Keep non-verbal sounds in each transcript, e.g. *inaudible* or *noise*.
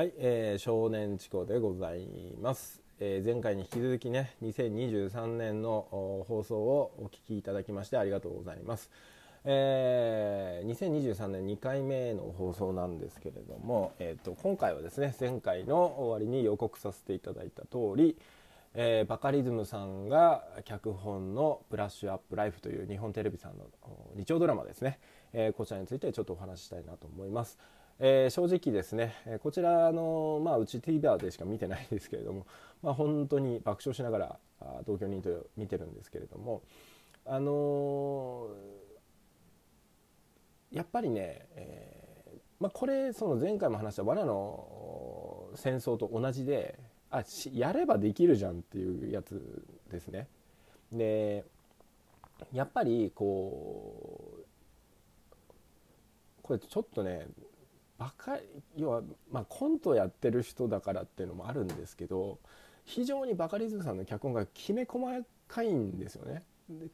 はい、えー、少年チコでございます、えー、前回に引き続きね2023年の放送をお聞きいただきましてありがとうございます、えー、2023年2回目の放送なんですけれども、えーと、今回はですね前回の終わりに予告させていただいた通り、えー、バカリズムさんが脚本の「ブラッシュアップライフ」という日本テレビさんの日曜ドラマですね、え、こちらについてちょっとお話ししたいなと思います。えー、正直ですねこちらの、まあ、うち TVer でしか見てないですけれども、*laughs* まあ、本当に爆笑しながら同居人と見てるんですけれどもあのー、やっぱりね、えー、まあ、これその前回も話した罠の戦争と同じであやればできるじゃんっていうやつですね。でやっぱりこうこれちょっとねバカ要は、まあ、コントやってる人だからっていうのもあるんですけど非常にバカリズムさんの脚本がきめ細かいんですよね。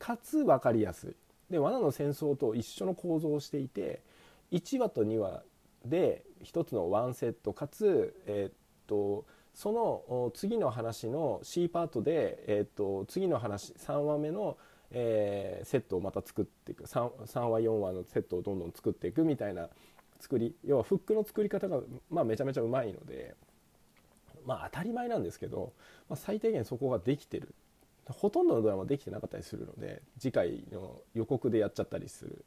かつ分かりやすい。で罠の戦争と一緒の構造をしていて1話と2話で1つのワンセットかつ、えー、っとその次の話の C パートで、えー、っと次の話3話目の、えー、セットをまた作っていく 3, 3話4話のセットをどんどん作っていくみたいな作り要はフックの作り方が、まあ、めちゃめちゃうまいのでまあ当たり前なんですけど、まあ、最低限そこができてるほとんどのドラマできてなかったりするので次回の予告でやっちゃったりする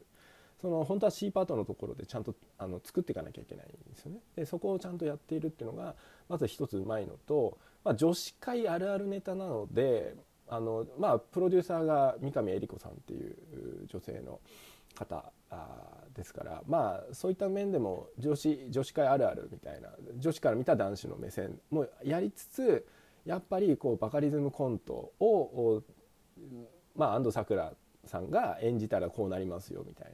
その本当は C パートのところでちゃんとあの作っていかなきゃいけないんですよね。でそこをちゃんとやっているっていうのがまず一つうまいのと、まあ、女子会あるあるネタなのであの、まあ、プロデューサーが三上恵理子さんっていう女性の方ですからまあそういった面でも女子女子会あるあるみたいな女子から見た男子の目線もやりつつやっぱりこうバカリズムコントをまあ安藤サクラさんが演じたらこうなりますよみたい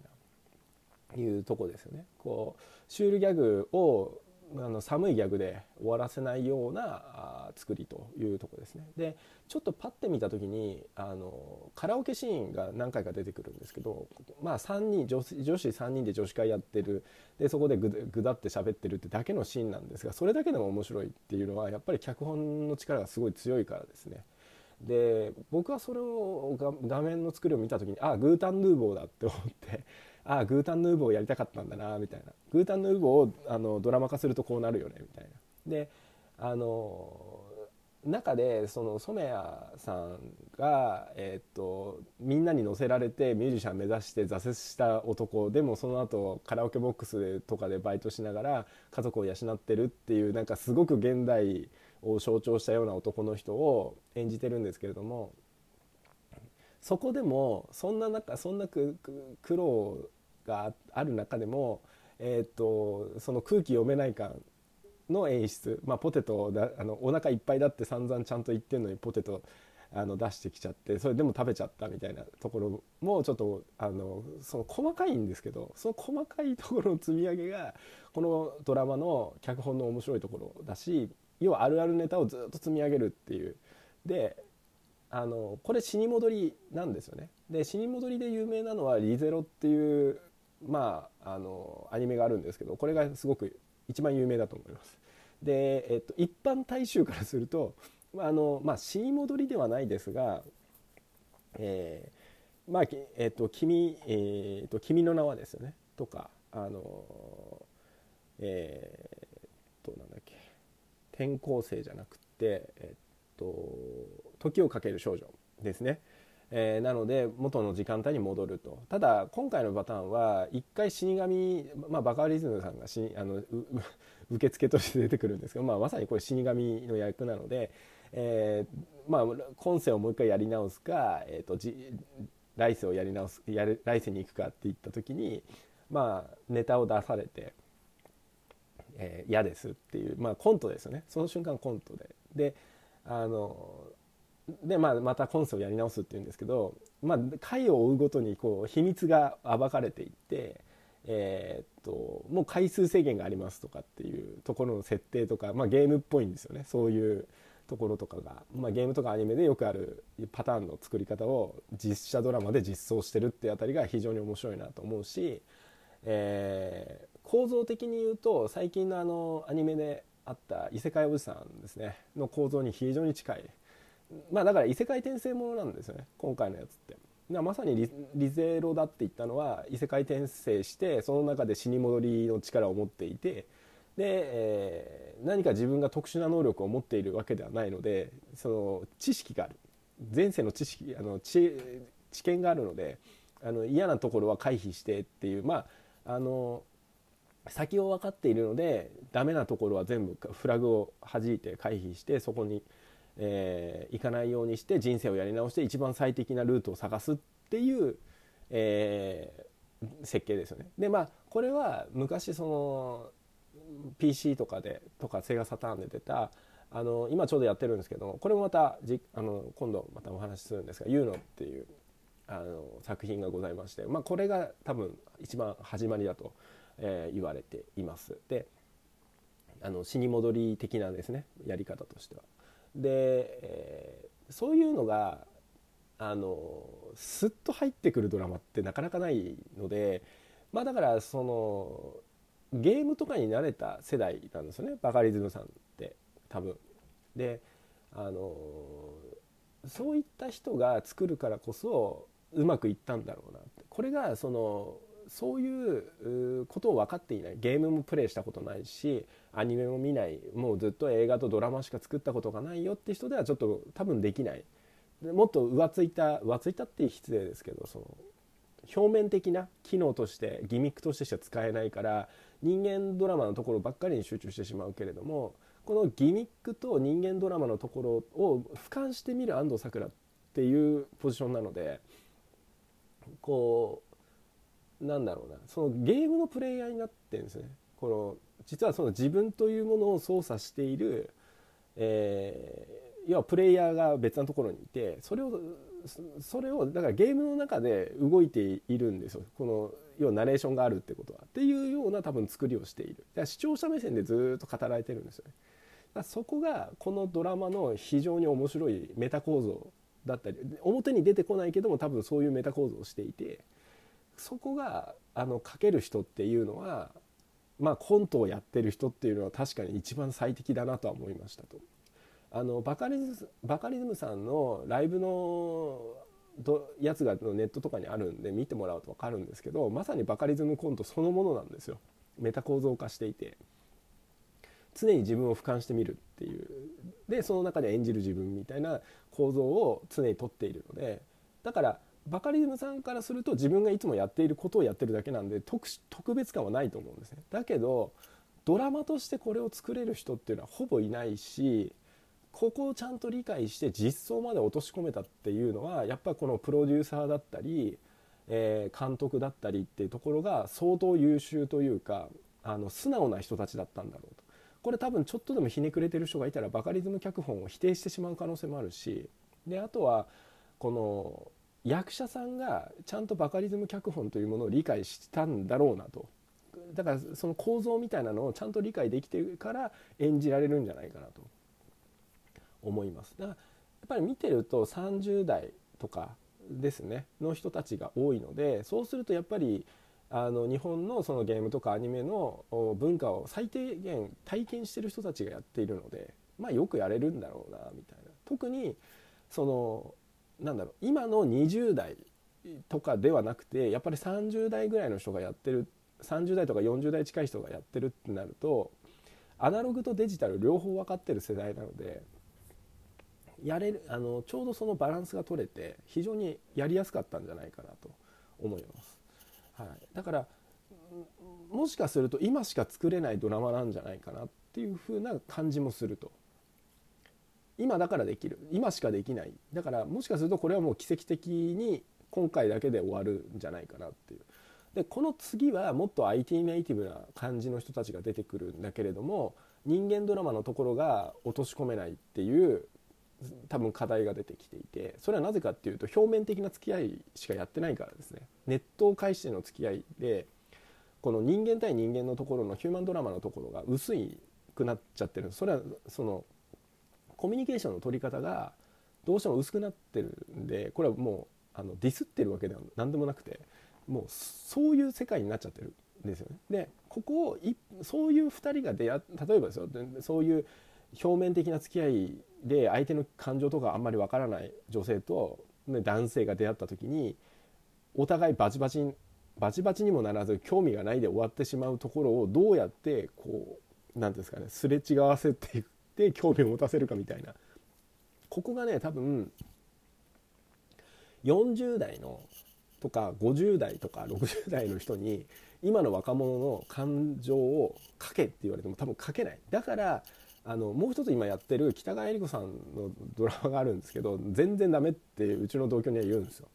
ないうとこですよね。こうシュールギャグをあの寒いギャグで終わらせないような作りというとこですね。でちょっとパッて見た時にあのカラオケシーンが何回か出てくるんですけど、まあ、3人女女子3人で女子会やってるでそこでぐぐだって喋ってるってだけのシーンなんですがそれだけでも面白いっていうのはやっぱり脚本の力がすごい強いからですね。で僕はそれを画面の作りを見た時にあグータンヌーボーだって思ってああグータンヌーボーやりたかったんだなみたいなグータンヌーボーをあのドラマ化するとこうなるよねみたいな。であの中でその染谷さんが、えーと、みんなに乗せられてミュージシャン目指して挫折した男でもその後カラオケボックスとかでバイトしながら家族を養ってるっていうなんかすごく現代を象徴したような男の人を演じてるんですけれどもそこでもそんな中そんな苦労がある中でも、えーと、その空気読めない感の演出、まあ、ポテトだあのお腹いっぱいだって散々ちゃんと言ってんのにポテトあの出してきちゃってそれでも食べちゃったみたいなところもちょっとあのその細かいんですけどその細かいところの積み上げがこのドラマの脚本の面白いところだし要はあるあるネタをずっと積み上げるっていうであのこれ死に戻りなんですよね。で死に戻りで有名なのは「リゼロ」っていうまああのアニメがあるんですけどこれがすごく一番有名だと思います。で、えっと、一般大衆からするとあの、まあ、死に戻りではないですが、えー、まあえっと君えー、っと君の名はですよねとかあのえー、っとなんだっけ転校生じゃなくてえっと時をかける少女ですね。えー、なので元の時間帯に戻るとただ今回のパターンは一回死神、まあ、バカリズムさんがしあの *laughs* 受付として出てくるんですけど、まあ、まさにこれ死神の役なので、えー、まあ、今世をもう一回やり直すか、えーと、じ来世をやり直すやる来世に行くかって言った時に、まあ、ネタを出されて。えー、嫌ですっていう、まあ、コントですよねその瞬間コントでであので、まあ、また今世をやり直すっていうんですけど、まあ、回を追うごとにこう秘密が暴かれていって、えー、っともう回数制限がありますとかっていうところの設定とか、まあ、ゲームっぽいんですよね。そういうところとかが、まあ、ゲームとかアニメでよくあるパターンの作り方を実写ドラマで実装してるってあたりが非常に面白いなと思うし、えー、構造的に言うと最近のあのアニメであった異世界おじさんですね。の構造に非常に近いまあだから異世界転生ものなんですね。今回のやつって。まさにリリゼロだって言ったのは異世界転生してその中で死に戻りの力を持っていてで、えー、何か自分が特殊な能力を持っているわけではないのでその知識がある。前世の知識あの知知見があるのであの嫌なところは回避してっていうまああの先を分かっているのでダメなところは全部フラグを弾いて回避してそこに、えー、行かないようにして人生をやり直して一番最適なルートを探すっていう、えー、設計ですよね。でまあこれは昔その PC とかでとかセガサターンで出たあの今ちょうどやってるんですけどこれもまたじあの今度またお話しするんですが「ユーノ」っていうあの作品がございまして、まあ、これが多分一番始まりだと、えー、言われています。であの死に戻り的なですねやり方としては。で、えー、そういうのがあのスッと入ってくるドラマってなかなかないのでまあだからそのゲームとかに慣れた世代なんですよねバカリズムさんって多分。であのそういった人が作るからこそうまくいったんだろうなってこれがそのそういうことを分かっていない。ゲームもプレイしたことないしアニメも見ない。もうずっと映画とドラマしか作ったことがないよって人ではちょっと多分できない。もっと浮ついた浮ついたって失礼ですけどその表面的な機能としてギミックとしてしか使えないから人間ドラマのところばっかりに集中してしまうけれどもこのギミックと人間ドラマのところを俯瞰してみる安藤サクラっていうポジションなのでこうなんだろうな。そのゲームのプレイヤーになってるんですね。この実はその自分というものを操作している、えー、要はプレイヤーが別なところにいてそれをそれをだからゲームの中で動いているんですよ。この要はナレーションがあるってことは。っていうような多分作りをしている。だから視聴者目線でずっと語られてるんですよね。だそこがこのドラマの非常に面白いメタ構造だったり表に出てこないけども多分そういうメタ構造をしていてそこがあの書ける人っていうのはまあコントをやってる人っていうのは確かに一番最適だなとは思いましたと。あのバカリズバカリズムさんのライブのやつがネットとかにあるんで見てもらうと分かるんですけどまさにバカリズムコントそのものなんですよ。メタ構造化していて。常に自分を俯瞰してみるっていう。でその中で演じる自分みたいな構造を常にとっているのでだからバカリズムさんからすると自分がいつもやっていることをやってるだけなんで特特別感はないと思うんですね。だけどドラマとしてこれを作れる人っていうのはほぼいないしここをちゃんと理解して実装まで落とし込めたっていうのはやっぱこのプロデューサーだったり、えー、監督だったりっていうところが相当優秀というかあの素直な人たちだったんだろうと。これ多分ちょっとでもひねくれてる人がいたらバカリズム脚本を否定してしまう可能性もあるしであとはこの役者さんがちゃんとバカリズム脚本というものを理解したんだろうなと。だからその構造みたいなのをちゃんと理解できてるから演じられるんじゃないかなと。思います。だからやっぱり見てると30代とかですね。の人たちが多いのでそうするとやっぱりあの日本のそのゲームとかアニメの文化を最低限体験してる人たちがやっているのでまあよくやれるんだろうなみたいな。特にそのなんだろう今の20代とかではなくてやっぱり30代ぐらいの人がやってる30代とか40代近い人がやってるってなるとアナログとデジタル両方分かってる世代なのでやれるあのちょうどそのバランスが取れて非常にやりやすかったんじゃないかなと思います。はい、だからもしかすると今しか作れないドラマなんじゃないかなっていう風な感じもすると今だからできる。今しかできない。だからもしかするとこれはもう奇跡的に今回だけで終わるんじゃないかなっていう。でこの次はもっと IT ネイティブな感じの人たちが出てくるんだけれども人間ドラマのところが落とし込めないっていう多分課題が出てきていてそれはなぜかっていうと表面的な付き合いしかやってないからですね。ネットを介しての付き合いでこの人間対人間のところのヒューマンドラマのところが薄いくなっちゃってるそれはそのコミュニケーションの取り方がどうしても薄くなってるんでこれはもうあのディスってるわけでは何でもなくてもうそういう世界になっちゃってるんですよね。でここをいそういう2人が出会例えばですよそういう表面的な付き合いで相手の感情とかあんまりわからない女性と、ね、男性が出会った時にお互いバチバチバチバチにもならず興味がないで終わってしまうところをどうやってこう何ですかねすれ違わせていって興味を持たせるかみたいなここがね多分40代のとか50代とか60代の人に今の若者の感情を書けって言われても多分書けないだからあのもう一つ今やってる北川恵理子さんのドラマがあるんですけど全然ダメってうちの同居には言うんですよ。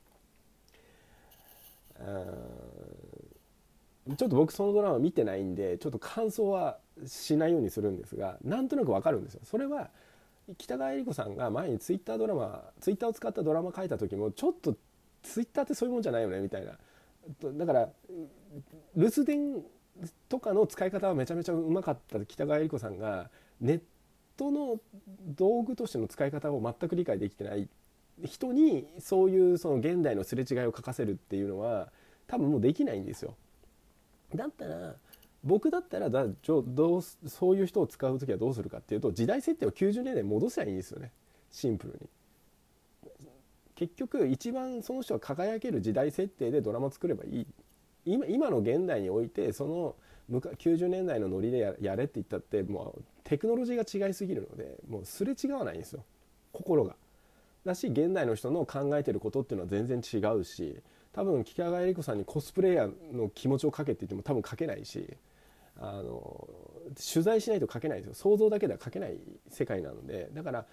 ちょっと僕そのドラマ見てないんでちょっと感想はしないようにするんですがなんとなくわかるんですよ。それは北川恵理子さんが前にツイッタードラマツイッターを使ったドラマ書いた時もちょっとツイッターってそういうもんじゃないよねみたいなだから留守電とかの使い方はめちゃめちゃうまかった北川恵理子さんがネットの道具としての使い方を全く理解できてない人にそういうその現代のすれ違いを書かせるっていうのは多分もうできないんですよ。だったら僕だったらだどうそういう人を使う時はどうするかっていうと時代設定を90年代に戻せばいいんですよねシンプルに。結局一番その人が輝ける時代設定でドラマ作ればいい今今の現代においてその90年代のノリでやれって言ったってもうテクノロジーが違いすぎるのでもうすれ違わないんですよ心が。だし現代の人の考えてることっていうのは全然違うし多分北川恵理子さんにコスプレイヤーの気持ちをかけって言っても多分書けないしあの取材しないと書けないですよ想像だけでは書けない世界なのでだから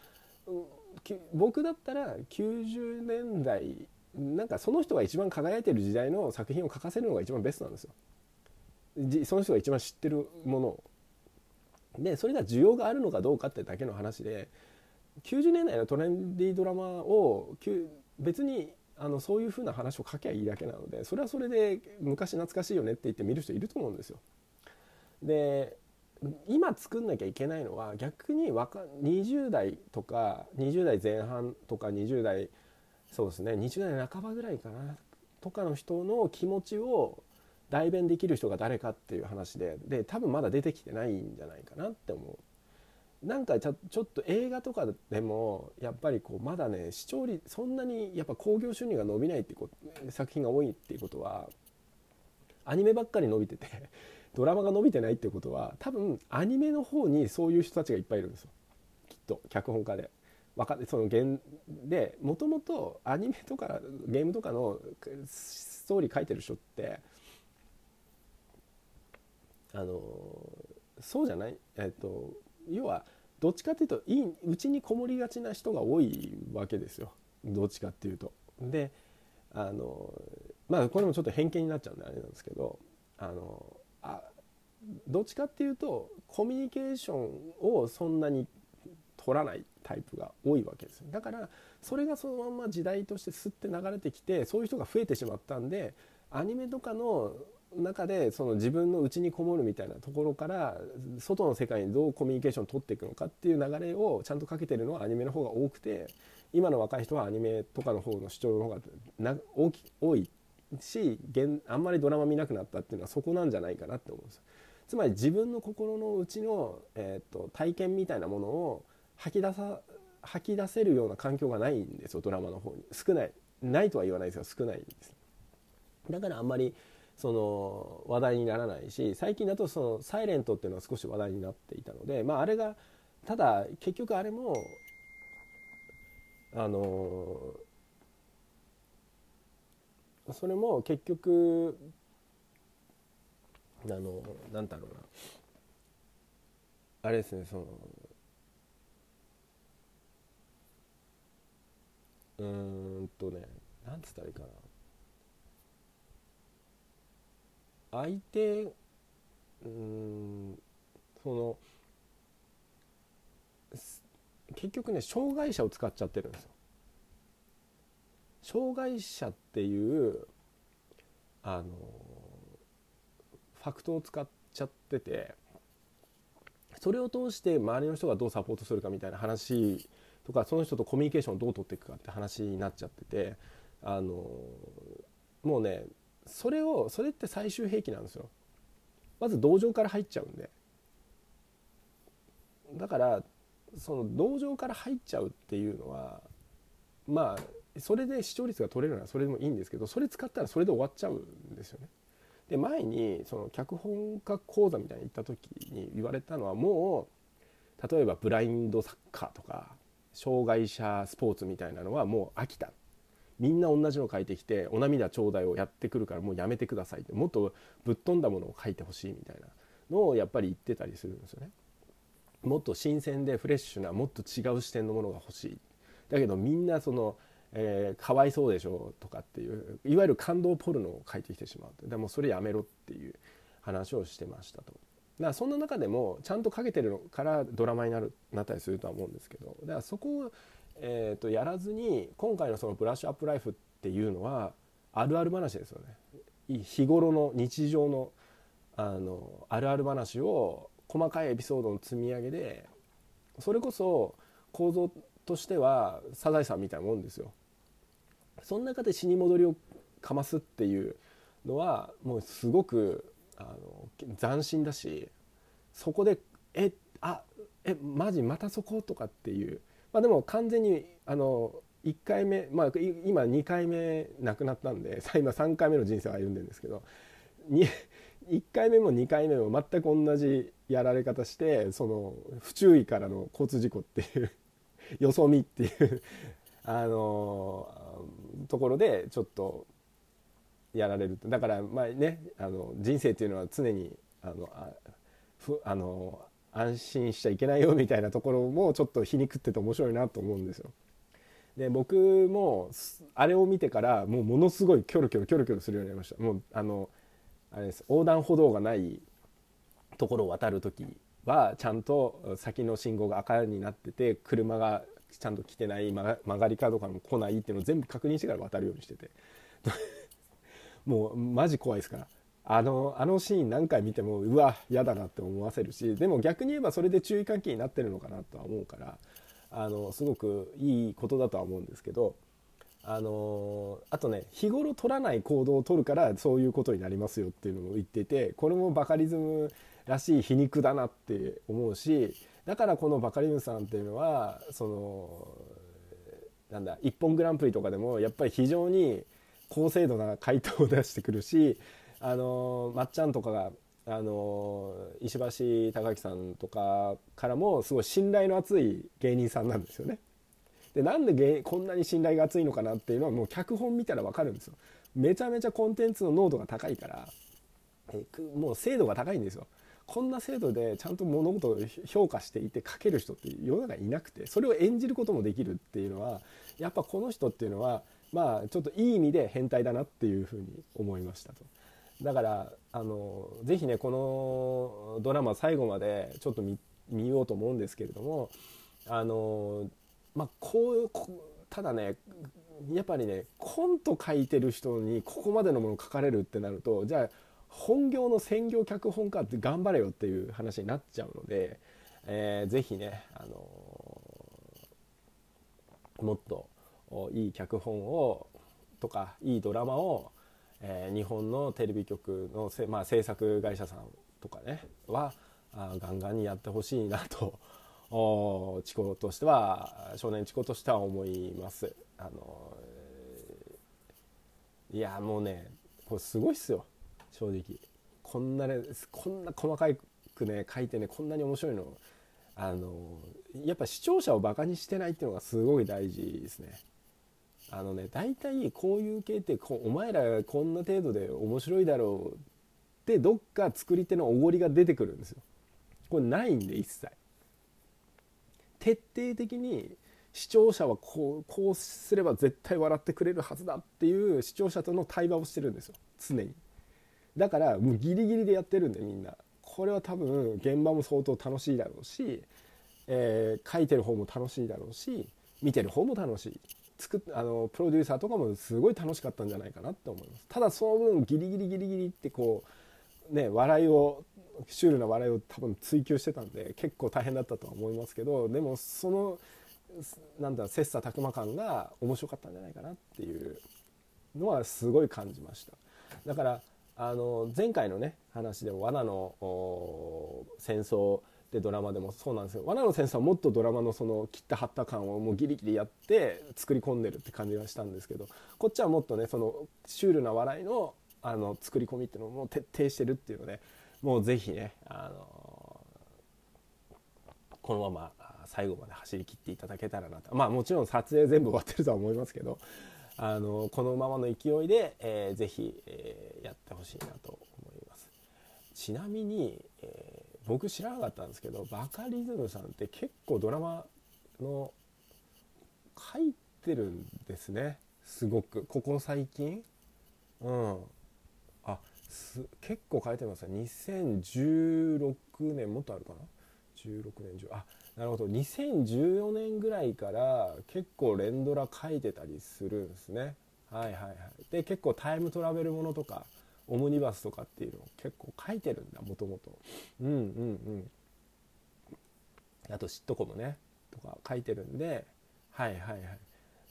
僕だったら90年代なんかその人が一番輝いてる時代の作品を書かせるのが一番ベストなんですよ。その人が一番知ってるもの。でそれが需要があるのかどうかってだけの話で90年代のトレンディードラマを別にあのそういう風な話を書きゃいいだけなのでそれはそれで昔懐かしいよねって言って見る人いると思うんですよ。で今作んなきゃいけないのは逆に若20代とか20代前半とか20代そうですね20代半ばぐらいかなとかの人の気持ちを代弁できる人が誰かっていう話でで多分まだ出てきてないんじゃないかなって思う。なんかちょちょっと映画とかでもやっぱりこうまだね視聴率そんなにやっぱ興行収入が伸びないっていうこと作品が多いっていうことはアニメばっかり伸びててドラマが伸びてないっていうことは多分アニメの方にそういう人たちがいっぱいいるんですよきっと脚本家で。かその現でもともとアニメとかゲームとかのストーリー書いてる人ってあのそうじゃない、えっと、要はどっちかっていうとうちにこもりがちな人が多いわけですよどっちかっていうと。であのまあこれもちょっと偏見になっちゃうんであれなんですけどあのあどっちかっていうとコミュニケーションをそんなに取らないタイプが多いわけですだからそれがそのまま時代としてすって流れてきてそういう人が増えてしまったんでアニメとかの中でその自分の内にこもるみたいなところから外の世界にどうコミュニケーションを取っていくのかっていう流れをちゃんとかけてるのはアニメの方が多くて今の若い人はアニメとかの方の主張の方が大き多い。しあんまりドラマ見なくなったっていうのはそこなんじゃないかなって思うんですよ。つまり自分の心の内の、えーと、体験みたいなものを吐き出さ吐き出せるような環境がないんですよドラマの方に。少ない。ないとは言わないですが少ないですだからあんまりその話題にならないし最近だとその「サイレントっていうのは少し話題になっていたのでまああれがただ結局あれもあのそれも結局あのなんだろうなあれですねそのうんとねなんつったらいいかな相手うんその結局ね障害者を使っちゃってるんですよ。障害者っていうあのファクトを使っちゃっててそれを通して周りの人がどうサポートするかみたいな話とかその人とコミュニケーションをどう取っていくかって話になっちゃっててあのもうねそれをそれって最終兵器なんですよ。まず同情から入っちゃうんで。だからその同情から入っちゃうっていうのはまあそれで視聴率が取れるのはそれでもいいんですけどそれ使ったらそれで終わっちゃうんですよね。で前にその脚本家講座みたいに行った時に言われたのはもう例えばブラインドサッカーとか障害者スポーツみたいなのはもう飽きたみんな同じの書いてきてお涙ちょうだいをやってくるからもうやめてくださいってもっとぶっ飛んだものを書いてほしいみたいなのをやっぱり言ってたりするんですよね。もっと新鮮でフレッシュなもっと違う視点のものが欲しいだけどみんなその、えー、かわいそうでしょとかっていういわゆる感動ポルノを書いてきてしまうでもそれやめろっていう話をしてましたと。だからそんな中でもちゃんとかけてるからドラマになるなったりするとは思うんですけどだからそこを、えーと、やらずに今回のそのブラッシュアップライフっていうのはあるある話ですよね日頃の日常のあのあるある話を細かいエピソードの積み上げでそれこそ構造としてはサザエさんみたいなもんですよ。その中で死に戻りをかますっていうのはもうすごくあの斬新だしそこで「えあえマジまたそこ?」とかっていうまあでも完全にあの1回目まあ今2回目亡くなったんで *laughs* 今3回目の人生を歩んでるんですけど1回目も2回目も全く同じやられ方してその不注意からの交通事故っていう *laughs* よそ見っていうあのところでちょっとやられるだからまあねあの人生っていうのは常にあのあふあの安心しちゃいけないよみたいなところもちょっと皮肉ってて面白いなと思うんですよ。で僕もあれを見てからもうものすごいキョロキョロキョロキョロするようになりました。もうあのあれです横断歩道がないところを渡る時はちゃんと先の信号が赤になってて車がちゃんと来てない曲がり角からも来ないっていうのを全部確認してから渡るようにしてて。*laughs* もうマジ怖いですから。あのあのシーン何回見てもうわ嫌だなって思わせるしでも逆に言えばそれで注意喚起になってるのかなとは思うからあのすごくいいことだとは思うんですけどあのあとね日頃取らない行動を取るからそういうことになりますよっていうのも言っててこれもバカリズムらしい皮肉だなって思うしだからこのバカリズムさんっていうのはそのなんだ一本グランプリとかでもやっぱり非常に高精度な回答を出してくるしあのまっちゃんとかがあの石橋貴明さんとかからもすごい信頼の厚い芸人さんなんですよね。でなんでこんなに信頼が厚いのかなっていうのはもう脚本見たら分かるんですよめちゃめちゃコンテンツの濃度が高いからもう精度が高いんですよこんな精度でちゃんと物事を評価していて書ける人って世の中いなくてそれを演じることもできるっていうのはやっぱこの人っていうのはまあちょっといい意味で変態だなっていうふうに思いましたと。だからあのぜひねこのドラマ最後までちょっと見ようと思うんですけれどもあのまあこういうただねやっぱりねコント書いてる人にここまでのもの書かれるってなるとじゃあ本業の専業脚本家って頑張れよっていう話になっちゃうので、えー、ぜひね、あのー、もっといい脚本をとかいいドラマを、えー、日本のテレビ局のせ、まあ、制作会社さんとかねはあガンガンにやってほしいなと *laughs* おチコとしては少年チコとしては思います。あのいやもうねこれすごいっすよ正直。こんなねこんな細かくね書いてねこんなに面白いの。あのやっぱ視聴者をバカにしてないっていうのがすごい大事ですね。あのね大体こういう系ってこお前らこんな程度で面白いだろうってどっか作り手のおごりが出てくるんですよ。これないんで一切。徹底的に視聴者はこうこうすれば絶対笑ってくれるはずだっていう視聴者との対話をしてるんですよ。常に。だからもうギリギリでやってるんでみんな。これは多分現場も相当楽しいだろうし、えー、書いてる方も楽しいだろうし見てる方も楽しい。作あのプロデューサーとかもすごい楽しかったんじゃないかなって思います。ただその分ギリギリギリギリってこうね笑いをシュールな笑いを多分追求してたんで結構大変だったとは思いますけどでもそのなんだ切磋琢磨感が面白かったんじゃないかなっていうのはすごい感じました。だからあの前回のね話でも罠の戦争でドラマでもそうなんですよ。罠の戦争はもっとドラマのその切った張った感をもうギリギリやって作り込んでるって感じがしたんですけどこっちはもっとねそのシュールな笑いのあの作り込みっていうのをもう徹底してるっていうのでもうぜひねあのこのまま最後まで走り切っていただけたらなと。まあもちろん撮影全部終わってるとは思いますけどあのこのままの勢いで、えー、ぜひ、えー、やってほしいなと思います。ちなみに、えー、僕知らなかったんですけどバカリズムさんって結構ドラマの書いてるんですね。すごく。ここ最近。うん。あす結構書いてますね。2016年もっとあるかな？16年10あなるほど。2014年ぐらいから結構連ドラ書いてたりするんですね。はいはいはい。で結構タイムトラベルものとかオムニバスとかっていうのを結構書いてるんだもともとうんうんうん。あとシットコムねとか書いてるんで。はいはいはい。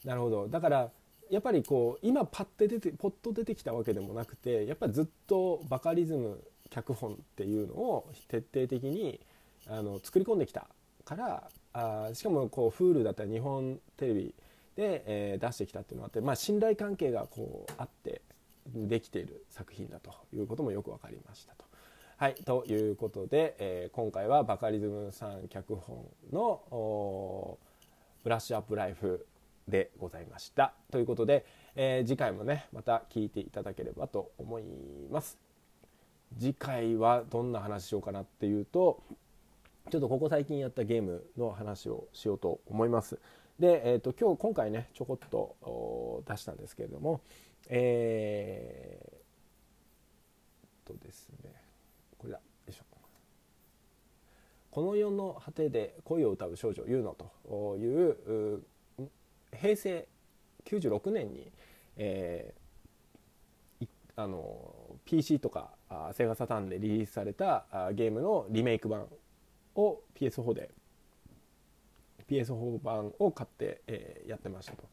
なるほど。だからやっぱりこう今パッて出てポッと出てきたわけでもなくてやっぱずっとバカリズム脚本っていうのを徹底的にあの作り込んできたからあしかもこう Hulu だったり日本テレビで、えー、出してきたっていうのがあって、まあ、信頼関係がこうあってできている作品だということもよく分かりましたと。はい、ということで、えー、今回はバカリズムさん脚本の「ブラッシュアップライフ」でございました。ということで、えー、次回もねまた聞いていただければと思います。次回はどんな話しようかなっていうとちょっとここ最近やったゲームの話をしようと思います。で、えーと、今日今回ねちょこっと出したんですけれどもえー、とですねこれだよいしょこの世の果てで恋を歌う少女ユーノという平成96年に、えー、あの PC とかセガサターンでリリースされたゲームのリメイク版を PS4 で PS4 版を買って、えー、やってましたと。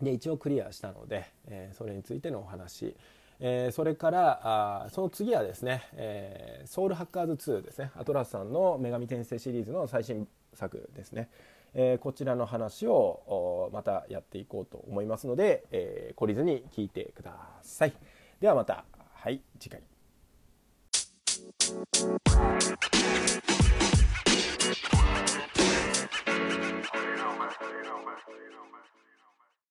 で一応クリアしたので、えー、それについてのお話、えー、それからあその次はですね、えー、ソウルハッカーズ2ですね。アトラスさんの女神転生シリーズの最新作ですね、え、こちらの話をまたやっていこうと思いますので、え、懲りずに聞いてください。ではまたはい次回。